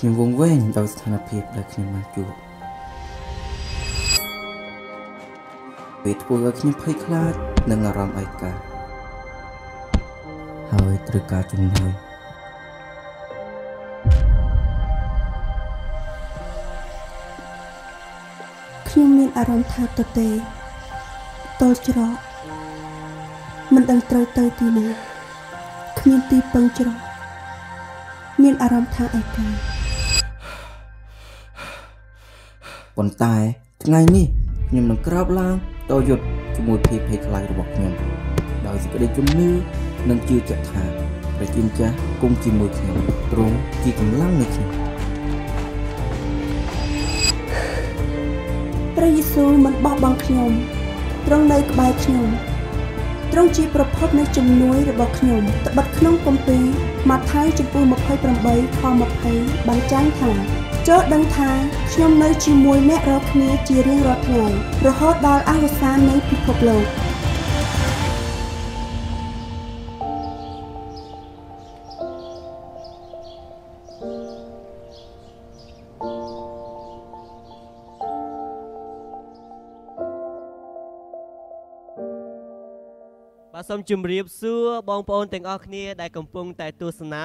ខ្ញុំវង្វេងដោយស្ថានភាពដែលខ្ញុំបានជួបវាធ្វើឲ្យខ្ញុំភ័យខ្លាចនិងអារម្មណ៍ឯកាហើយត្រូវការជំនួយខ្ញុំមានអារម្មណ៍ថាទទេតល់ច្រកមិនដឹងត្រូវទៅទីណាគ្មានទីពឹងច្រកមានអារម្មណ៍ថាឯកា ប៉ុន្តែថ្ងៃនេះខ្ញុំនឹងក្រោបឡើងដោយយុទ្ធជាមួយភាពភ័យខ្លាចរបស់ខ្ញុំដោយសេចក្តីជំនឿនិងជឿជាក់ថាព្រះជាម្ចាស់គង់ជាមួយខ្ញុំទ្រង់ជាកម្លាំងនៃខ្ញុំព្រះយេស៊ូវមិនបោះបង់ខ្ញុំទ្រង់នៅក្បែរខ្ញុំទ្រង់ជាប្រភពនៃជំនួយរបស់ខ្ញុំត្បិតក្នុងគម្ពីរម៉ាថាយចំពោះ28ខ20បានចែងថា ចូលដឹងថាខ្ញុំនៅជាមួយអ្នករាល់គ្នាជារៀងរាល់ថ្ងៃរហូតដល់អវសាននៃពិភពលោកបាទសូមជម្រាបសួរបងប្អូនទាំងអស់គ្នាដែលកំពុងតែទស្សនា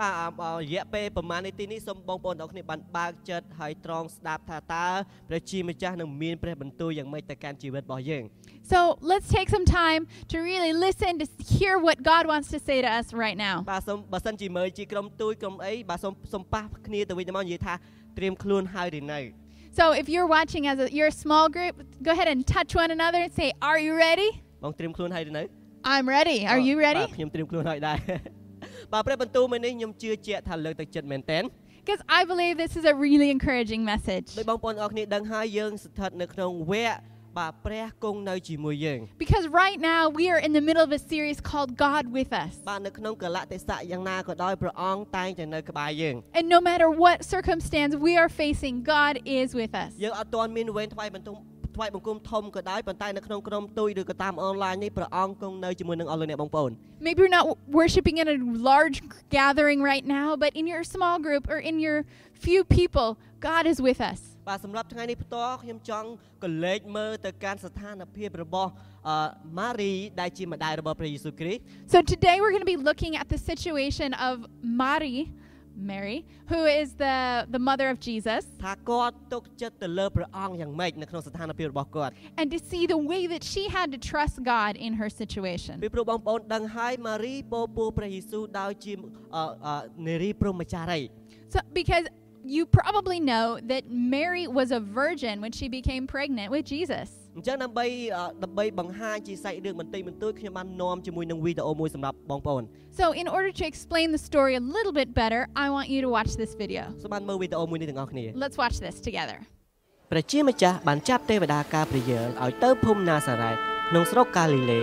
បាទរយៈពេលប្រហែលនាទីនេះសូមបងប្អូនទាំងគ្នាបានបើកចិត្តហើយត្រង់ស្ដាប់ថាតើព្រះជាម្ចាស់នឹងមានព្រះបន្ទូលយ៉ាងម៉េចទៅកាន់ជីវិតរបស់យើង So let's take some time to really listen to hear what God wants to say to us right now. បាទសូមបើសិនជាមើលជាក្រុមទូចក្រុមអីបាទសូមសូមប៉ះគ្នាទៅវិញទៅមកនិយាយថាត្រៀមខ្លួនហើយឬនៅ So if you're watching as a, you're a small group go ahead and touch one another and say are you ready? បងត្រៀមខ្លួនហើយឬនៅ I'm ready. Are you ready? ខ្ញុំត្រៀមខ្លួនហើយដែរ បាទព្រះបន្ទូលមួយនេះខ្ញុំជឿជាក់ថាលើកទឹកចិត្តមែនតើ Because I believe this is a really encouraging message. ដោយបងប្អូនអរគ្នាដឹងហើយយើងស្ថិតនៅក្នុងវគ្គបាទព្រះគង់នៅជាមួយយើង Because right now we are in the middle of a series called God with Us. បាទនៅក្នុងកលៈទេសៈយ៉ាងណាក៏ដោយព្រះអង្គតែងតែនៅក្បែរយើង And no matter what circumstance we are facing, God is with us. យើងអត់ទាន់មានវេនថ្វាយបន្ទុំ ថ្វាយបង្គំធំក៏ដោយប៉ុន្តែនៅក្នុងក្រុមទូចឬក៏តាមអនឡាញនេះព្រះអង្គគង់នៅជាមួយនឹងអស់លោកអ្នកបងប្អូន Maybe you're not w- worshiping in a large gathering right now, but in your small group or in your few people, God is with us. បាទសម្រាប់ថ្ងៃនេះផ្ទាល់ខ្ញុំចង់កលេចមើលទៅកាន់ស្ថានភាពរបស់អឺម៉ារីដែលជាម្ដាយរបស់ព្រះយេស៊ូវគ្រីស្ទ So today we're going to be looking at the situation of Mari, Mary, who is the, the mother of Jesus, ថាគាត់ទុកចិត្តទៅលើព្រះអង្គយ៉ាងម៉េចនៅក្នុងស្ថានភាពរបស់គាត់ and to see the way that she had to trust God in her situation. ពីព្រោះបងប្អូនដឹងហើយម៉ារីពោពោព្រះយេស៊ូវដោយជាអឺអឺនារីព្រហ្មចារី So, because you probably know that Mary was a virgin when she became pregnant with Jesus. អញ្ចឹងដើម្បីអឺដើម្បីបង្ហាញជាសាច់រឿងបន្តិចបន្តួចខ្ញុំបាននាំជាមួយនឹងវីដេអូមួយសម្រាប់បងប្អូន So, in order to explain the story a little bit better, I want you to watch this video. សូមបានមើលវីដេអូមួយនេះទាំងអស់គ្នា Let's watch this together. ព្រះជាម្ចាស់បានចាប់ទេវតាកាព្រាយែលឲ្យទៅភូមិណាសារ៉េតក្នុងស្រុកកាលីលេ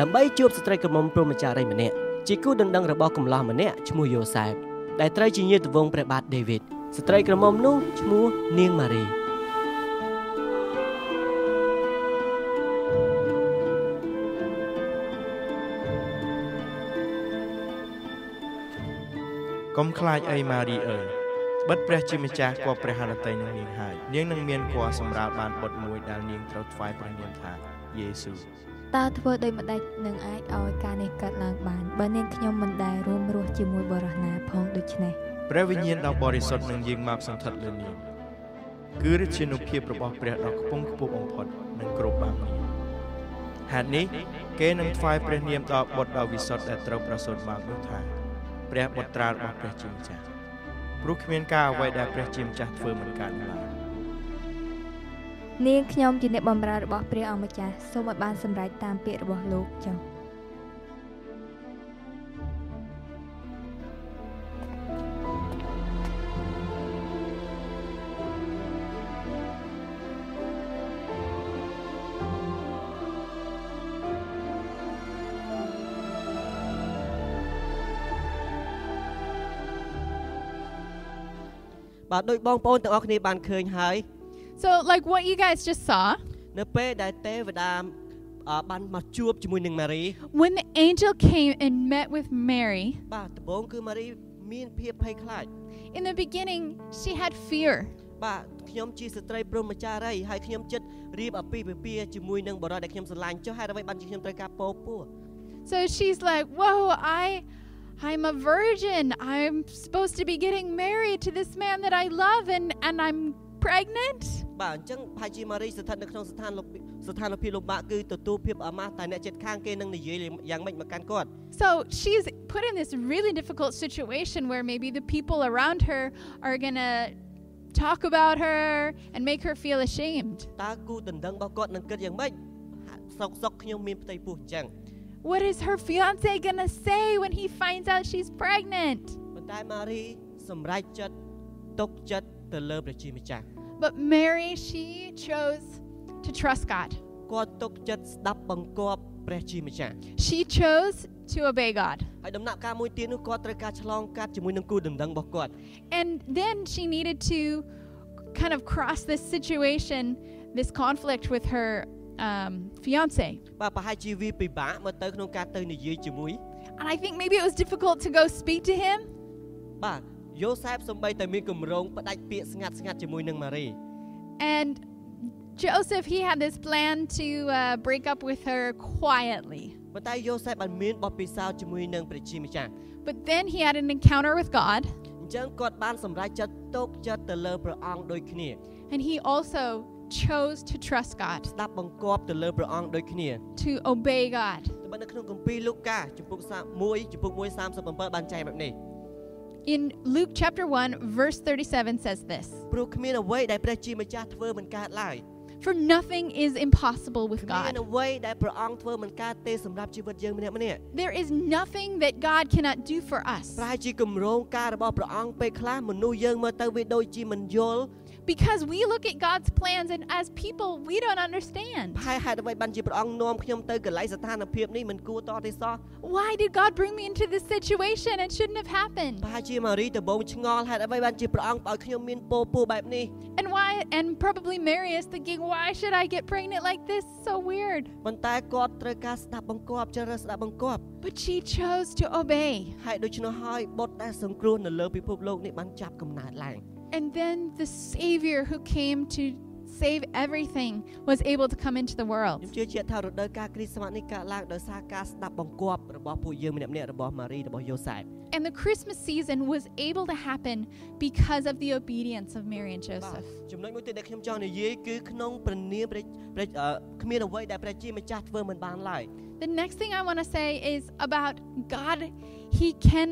ដើម្បីជួបស្ត្រីក្រមុំព្រហ្មចារីម្នាក់ជាគូដណ្ដឹងរបស់កំឡោះម្នាក់ឈ្មោះយូសែបដែលត្រូវជាញាតិវង្សព្រះបាទដេវីតស្ត្រីក្រមុំនោះឈ្មោះនាងម៉ារី ខ្លាចអីម៉ារីអើយបិទព្រះជាម្ចាស់ក៏ព្រះហឫទ័យនឹងនាងហើយនាងនឹងមានគភ៌សម្រាប់បានបុត្រមួយដែលនាងត្រូវថ្វាយព្រះនាមថាយេស៊ូវតើធ្វើដូចម្ដេចនឹងអាចឲ្យការនេះកើតឡើងបានបើនាងខ្ញុំមិនដែលរួមរស់ជាមួយបរិសណាផងដូច្នេះព្រះវិញ្ញាណដ៏បរិសុទ្ធនឹងយាងមកសន្ធិដ្ឋលើនាងគឺរាជានុភាពរបស់ព្រះដ៏ខ្ពង់ខ្ពស់បំផុតនឹងគ្រប់បាបនាងហេតុនេះគេនឹងថ្វាយព្រះនាមដល់បុត្រដ៏វិសុទ្ធដែលត្រូវប្រសូតមកនោះថា ព្រះបុត្រារបស់ព្រះជាម្ចាស់ព្រោះគ្មានការអ្វីដែលព្រះជាម្ចាស់ធ្វើមិនកើតឡើយនាងខ្ញុំជាអ្នកបម្រើរបស់ព្រះអង្គម្ចាស់សូមឲ្យបានសម្រេចតាមពាក្យរបស់លោកចុះ បាទដោយបងប្អូនទាំងអស់គ្នាបានឃើញហើយ So, like what you guys just saw, នៅពេលដែលទេវតាអឺបានមកជួបជាមួយនឹងម៉ារី when the angel came and met with Mary, បាទដំបូងគឺម៉ារីមានភាពភ័យខ្លាច in the beginning, she had fear. បាទខ្ញុំជាស្ត្រីព្រហ្មចារីយ៍ហើយខ្ញុំចិត្តរៀបអាពាហ៍ពិពាហ៍ជាមួយនឹងបរិសុទ្ធដែលខ្ញុំស្រឡាញ់ចុះហេតុអ្វីបានជាខ្ញុំត្រូវការពោពោះ So she's like, "Whoa, I I'm a virgin. I'm supposed to be getting married to this man that I love and and I'm pregnant?" បាទអញ្ចឹងប្រហែលជាម៉ារីស្ថិតនៅក្នុងស្ថានលំស្ថានភាពលំបាកគឺទទួលភាពអាម៉ាស់តែអ្នកចិត្តខាងគេនឹងនិយាយយ៉ាងម៉េចមកកាន់គាត់ So she's put in this really difficult situation where maybe the people around her are going to talk about her and make her feel ashamed. តើគូដណ្ដឹងរបស់គាត់នឹងគិតយ៉ាងម៉េចហាក់សោកសោកខ្ញុំមានផ្ទៃពោះអញ្ចឹង What is her fiance going to say when he finds out she's pregnant? ប៉ុន្តែម៉ារីសម្រេចចិត្តទុកចិត្តទៅលើព្រះជាម្ចាស់ But Mary, she chose to trust God. គាត់ទុកចិត្តស្ដាប់បង្គាប់ព្រះជាម្ចាស់ She chose to obey God. ហើយដំណាក់កាលមួយទៀតនោះគាត់ត្រូវការឆ្លងកាត់ជាមួយនឹងគូដណ្ដឹងរបស់គាត់ And then she needed to kind of cross this situation, this conflict with her um, fiance. បាទប្រហែលជាវាពិបាកមកទៅក្នុងការទៅនិយាយជាមួយ And I think maybe it was difficult to go speak to him. បាទយូសែបសំបីតែមានគម្រោងផ្ដាច់ពាក្យស្ងាត់ស្ងាត់ជាមួយនឹងម៉ារី And Joseph, he had this plan to uh, break up with her quietly. ប៉ុន្តែយូសែបបានមានបទពិសោធន៍ជាមួយនឹងព្រះជាម្ចាស់ But then he had an encounter with God, អញ្ចឹងគាត់បានសម្រេចចិត្តទុកចិត្តទៅលើព្រះអង្គដូចគ្នា and he also chose to trust God, ស្ដាប់បង្គាប់ទៅលើព្រះអង្គដូចគ្នា to obey God. តែបើនៅក្នុងគម្ពីរលូកាជំពូក1ជំពូក1 37បានចែងបែបនេះ In Luke chapter 1, verse 37 says this ព្រោះគ្មានអ្វីដែលព្រះជាម្ចាស់ធ្វើមិនកើតឡើយ For nothing is impossible with គ្មាន God. អ្វីដែលព្រះអង្គធ្វើមិនកើតទេសម្រាប់ជីវិតយើងម្នាក់ម្នាក់ There is nothing that God cannot do for us ប្រហែលជាគម្រោងការរបស់ព្រះអង្គពេលខ្លះមនុស្សយើងមើលទៅវាដូចជាមិនយល់ because we look at God's plans and as people, we don't understand. ប្រហែលហេតុអ្វីបានជាព្រះអង្គនាំខ្ញុំទៅកន្លែងស្ថានភាពនេះមិនគួរតទេសោះ Why did God bring me into this situation? It shouldn't have happened. ប្រហែលជាម៉ារីដំបងឆ្ងល់ហេតុអ្វីបានជាព្រះអង្គឲ្យខ្ញុំមានពោពោបែបនេះ And why and probably Mary is thinking, why should I get pregnant like this? So weird. ប៉ុន្តែគាត់ត្រូវការស្ដាប់បង្គាប់ជ្រើសរើសស្ដាប់បង្គាប់ But she chose to obey. ហើយដូច្នោះហើយបុត្រដែលសង្គ្រោះនៅលើពិភពលោកនេះបានចាប់កំណើតឡើង And then the Savior who came to save everything was able to come into the ខ្ញុំ world. ជឿជាក់ថារដូវកាលគ្រីស្មាស់នេះកើតឡើងដោយសារការស្ដាប់បង្គាប់របស់ពួកយើងម្នាក់ៗរបស់ម៉ារីរបស់យូសែប And the Christmas season was able to happen because of the obedience of Mary and បាទ Joseph. ចំណុចមួយទៀតដែលខ្ញុំចង់និយាយគឺក្នុងព្រះនាមព្រះព្រះអឺគ្មានអ្វីដែលព្រះជាម្ចាស់ធ្វើមិនបានឡើយ The next thing I want to say is about God. He can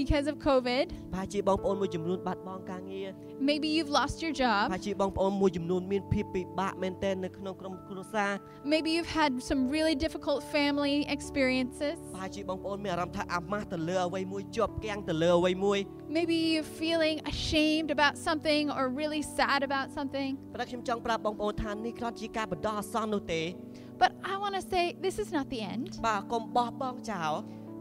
because of COVID. ប្រហែលជាបងប្អូនមួយចំនួនបាត់បង់ការងារ Maybe you've lost your ប្រ job. ហែលជាបងប្អូនមួយចំនួនមានភាពពិបាកមែនទែននៅក្នុងក្រុមគ្រួសារ Maybe you've had some really difficult family experiences. ប្រហែលជាបងប្អូនមានអារម្មណ៍ថាអាម៉ាស់ទៅលើអ្វីមួយជាប់គាំងទៅលើអ្វីមួយ Maybe you're feeling ashamed about something or really sad about something. ប៉ុន្តែខ្ញុំចង់ប្រាប់បងប្អូនថានេះគ្រាន់ជាការបណ្ដោះអាសន្ននោះទេ But I want to say this is not the end. បាទកុំបោះបង់ចោល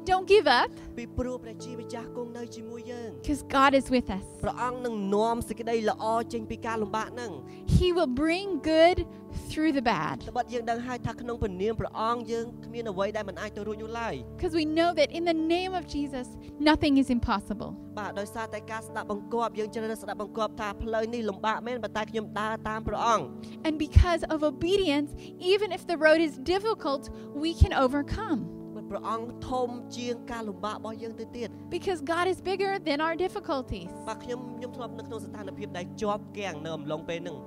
Don't give up ពីព្រោះព្រះជាម្ចាស់គង់នៅជាមួយយើង because God is with us. ព្រះអង្គនឹងនាំសេចក្តីល្អចេញពីការលំបាកហ្នឹង He will bring good through the bad. ត្បិតយើងដឹងហើយថាក្នុងព្រះនាមព្រះអង្គយើងគ្មានអ្វីដែលមិនអាចទៅរួចនោះឡើយ Because we know that in the name of Jesus, nothing is impossible. បាទដោយសារតែការស្ដាប់បង្គាប់យើងជ្រើសរើសស្ដាប់បង្គាប់ថាផ្លូវនេះលំបាកមែនប៉ុន្តែខ្ញុំដើរតាមព្រះអង្គ And because of obedience, even if the road is difficult, we can overcome. ព្រះអង្គធំជាងការលំបាករបស់យើងទៅទៀត Because God is bigger than our difficulties. បាទខ្ញុំខ្ញុំធ្លាប់នៅក្នុងស្ថានភាពដែលជាប់គាំងនៅអំឡុងពេលហ្នឹង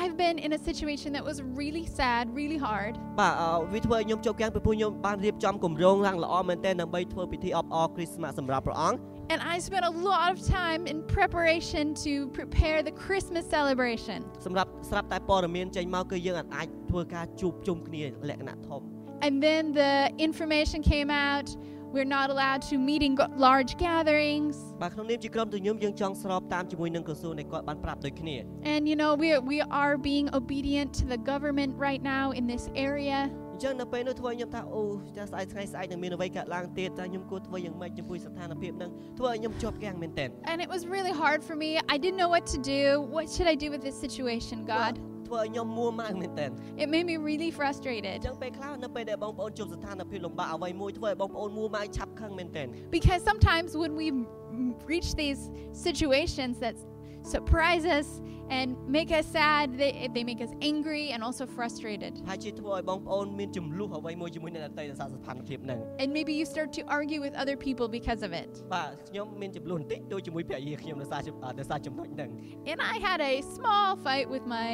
I've been in a situation that was really sad, really hard. បាទអឺវាធ្វើឲ្យខ្ញុំជាប់គាំងពីព្រោះខ្ញុំបានរៀបចំគម្រោងឡើងល្អមែនទែនដើម្បីធ្វើពិធីអបអរគ្រីស្មាស់សម្រាប់ព្រះអង្គ And I spent a lot of time in preparation to prepare the Christmas celebration. សម្រាប់ស្រាប់តែព័ត៌មានចេញមកគឺយើងអាចធ្វើការជួបជុំគ្នាលក្ខណៈធំ And then the information came out. We're not allowed to meet in go- large gatherings. បាទក្នុងនាមជាក្រុមទញញយើងចង់ស្របតាមជាមួយនឹងក្រសួងដែលគាត់បានប្រាប់ដូចគ្នា And you know, we we are being obedient to the government right now in this area. អញ្ចឹងនៅពេលនោះធ្វើឲ្យខ្ញុំថាអូចាស្អែកថ្ងៃស្អែកនឹងមានអ្វីកើតឡើងទៀតចាខ្ញុំគួរធ្វើយ៉ាងម៉េចចំពោះស្ថានភាពហ្នឹងធ្វើឲ្យខ្ញុំជាប់គាំងមែនទែន And it was really hard for me. I didn't know what to do. What should I do with this situation, God? ធ្វើឲ្យខ្ញុំមួម៉ៅមែនទែន It made me really អ frustrated ញ្ចឹងពេលខ្លះនៅពេលដែលបងប្អូនជួបស្ថានភាពលំបាកអ្វីមួយធ្វើឲ្យបងប្អូនមួម៉ៅឆាប់ខឹងមែនទែន because sometimes when we m- reach these situations that surprise us and make us sad, they, they make us angry and also frustrated. ហើយជាធ្វើឲ្យបងប្អូនមានចំនួនអ្វីមួយជាមួយនឹងអតីតស្ថានភាពហ្នឹង And maybe you start to argue with other people because of it. បាទខ្ញុំមានចំនួនបន្តិចដូចជាមួយភរិយាខ្ញុំដោយសារជំដោយសារចំណុចហ្នឹង And I had a small fight with my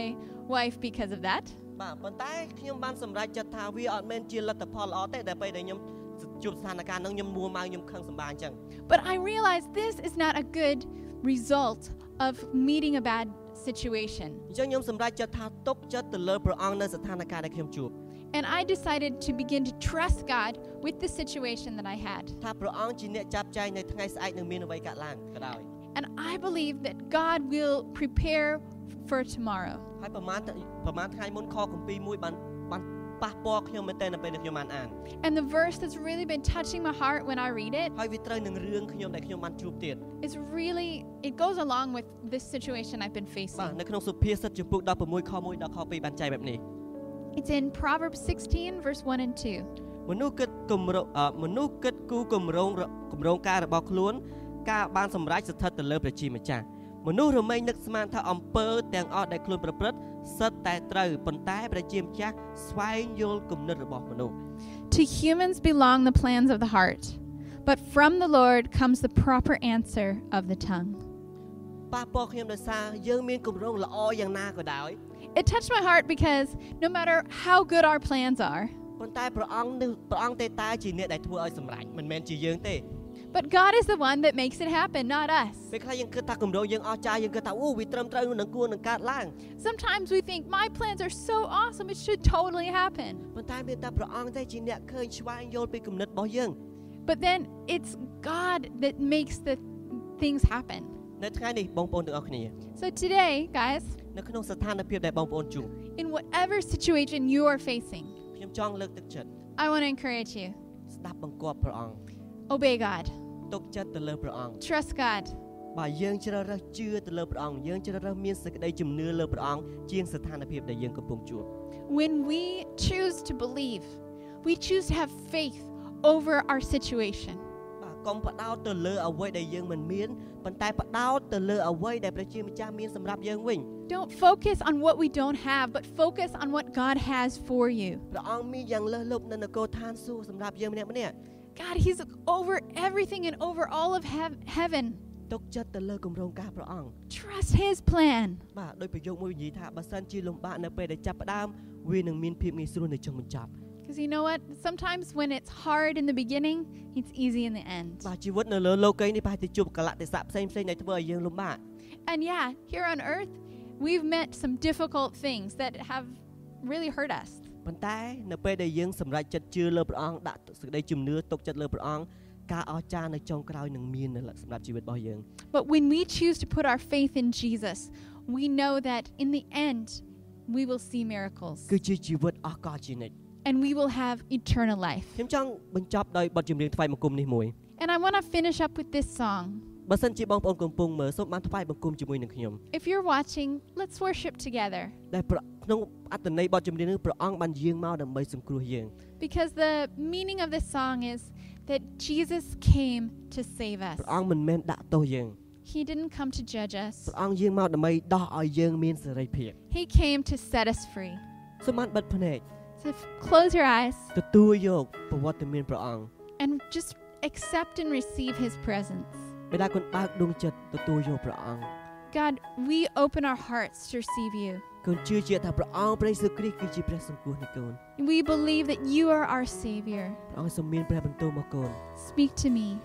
wife because of that. បាទប៉ុន្តែខ្ញុំបានសម្រេចចិត្តថាវាអត់មែនជាលទ្ធផលល្អទេដែលពេលដែលខ្ញុំជួបស្ថានភាពហ្នឹងខ្ញុំមួម៉ៅខ្ញុំខឹងសម្បាអញ្ចឹង But I realized this is not a good result of meeting a bad situation. អញ្ចឹងខ្ញុំសម្រេចចិត្តថាទុកចិត្តទៅលើព្រះអង្គនៅស្ថានភាពដែលខ្ញុំជួប And I decided to begin to trust God with the situation that I had. ថាព្រះអង្គជាអ្នកចាប់ចែងនៅថ្ងៃស្អែកនឹងមានអ្វីកើតឡើងក៏ដោយ And I believe that God will prepare for tomorrow. ហើយប្រហែលប្រហែលថ្ងៃមុនខគម្ពីរមួយបានបាន ប៉ះពាល់ខ្ញុំមែនទែននៅពេលដែលខ្ញុំបានអាន And the verse that's really been touching my heart when I read it ហើយវាត្រូវនឹងរឿងខ្ញុំដែលខ្ញុំបានជួបទៀត is really, it goes along with this situation I've been បាទ facing. នៅក្នុងសុភាសិតចំពុក16ខ1ដល់ខ2បានចែកបែបនេះ It's in Proverbs 16, verse 1 and 2. មនុស្សគិតគម្រោងអឺមនុស្សគិតគូគម្រោងរគម្រោងការរបស់ខ្លួន ការបានសម្រេចស្ថិតទៅលើព្រះជាម្ចាស់មនុស្សរមែងនឹកស្មានថាអំពើទាំងអស់ដែលខ្លួនប្រព្រឹត្ត សិតតែត្រូវប៉ុន្តែព្រះជាម្ចាស់ស្វែងយល់គំនិតរបស់មនុស្ស To humans belong the plans of the heart, but from the Lord comes the proper answer of the tongue. ប៉ះពាល់ខ្ញុំដោយសារយើងមានគម្រោងល្អយ៉ាងណាក៏ដោយ It touched my heart because no matter how good our plans are, ប៉ុន្តែព្រះអង្គនឹងព្រះអង្គទេតែជាអ្នកដែលធ្វើឲ្យសម្រេចមិនមែនជាយើងទេ but God is the one that makes it happen, not us. ពេលខ្លះយើងគិតថាគម្រោងយើងអស្ចារ្យយើងគិតថាអូវាត្រឹមត្រូវនឹងគួរនឹងកើតឡើង Sometimes we think my plans are so awesome, it should totally happen. ប៉ុន្តែមានតែព្រះអង្គទេជាអ្នកឃើញស្វែងយល់ពីគំនិតរបស់យើង But then it's God that makes the things happen. នៅថ្ងៃនេះបងប្អូនទាំងអស់គ្នា So today, guys, នៅក្នុងស្ថានភាពដែលបងប្អូនជួប in whatever situation you are facing, ខ្ញុំចង់លើកទឹកចិត្ត I want to encourage you ស្ដាប់បង្គាប់ព្រះអង្គ obey God, ទុកចិត្តទៅលើព្រះអង្គ trust God. បើយើងជ្រើសរើសជឿទៅលើព្រះអង្គយើងជ្រើសរើសមានសេចក្តីជំនឿលើព្រះអង្គជាងស្ថានភាពដែលយើងកំពុងជួប When we choose to believe, we choose to have faith over our situation. បាទកុំបដោតទៅលើអ្វីដែលយើងមិនមានប៉ុន្តែបដោតទៅលើអ្វីដែលព្រះជាម្ចាស់មានសម្រាប់យើងវិញ Don't focus on what we don't have, but focus on what God has for you. ព្រះអង្គមានយ៉ាងលើសលប់នៅនគរឋានសួគ៌សម្រាប់យើងម្នាក់ម្នាក់ God, He's over everything and over all of hev- heaven. ទុកចិត្តទៅលើគម្រោងការព្រះអង្គ Trust His plan. បាទដោយប្រយោគមួយនិយាយថាបើសិនជាលំបាកនៅពេលដែលចាប់ផ្ដើមវានឹងមានភាពងាយស្រួលនៅចុងបញ្ចប់ Because you know what? Sometimes when it's hard in the beginning, it's easy in the end. បាទជីវិតនៅលើលោកីយ៍នេះប្រហែលជាជួបកលៈទេសៈផ្សេងផ្សេងៗដែលធ្វើឲ្យយើងលំបាក And yeah, here on earth, we've met some difficult things that have really hurt us. ប៉ុន្តែនៅពេលដែលយើងសម្រេចចិត្តជឿលើព្រះអង្គដាក់សេចក្តីជំនឿទុកចិត្តលើព្រះអង្គការអស្ចារ្យនៅចុងក្រោយនឹងមាននៅសម្រាប់ជីវិតរបស់យើង But when we choose to put our faith in Jesus, we know that in the end, we will see miracles គឺជាជីវិតអស់កលជានិច្ច and we will have eternal life. ខ្ញុំចង់បញ្ចប់ដោយបទចម្រៀងថ្វាយបង្គំនេះមួយ And I want to finish up with this song. បើសិនជាបងប្អូនកំពុងមើលសូមបានថ្វាយបង្គំជាមួយនឹងខ្ញុំ If you're watching, let's worship together ដែលប្រ ក្នុងអត្ថន័យបទចម្រៀងនេះព្រះអង្គបានយាងមកដើម្បីសង្គ្រោះយើង because the meaning of this song is that Jesus came to save us. ព្រះអង្គមិនមែនដាក់ទោសយើង He didn't come to judge us, ព្រះអង្គយាងមកដើម្បីដោះឲ្យយើងមានសេរីភាព He came to set us free. សូមបានបិទភ្នែក So f- close your eyes ទទួលយកប្រវត្តិមានព្រះអង្គ and just accept and receive His presence. បិតាគុណបើកដួងចិត្តទទួលយកព្រះអង្គ God, we open our hearts to receive you. We believe that you are our savior. Speak to me.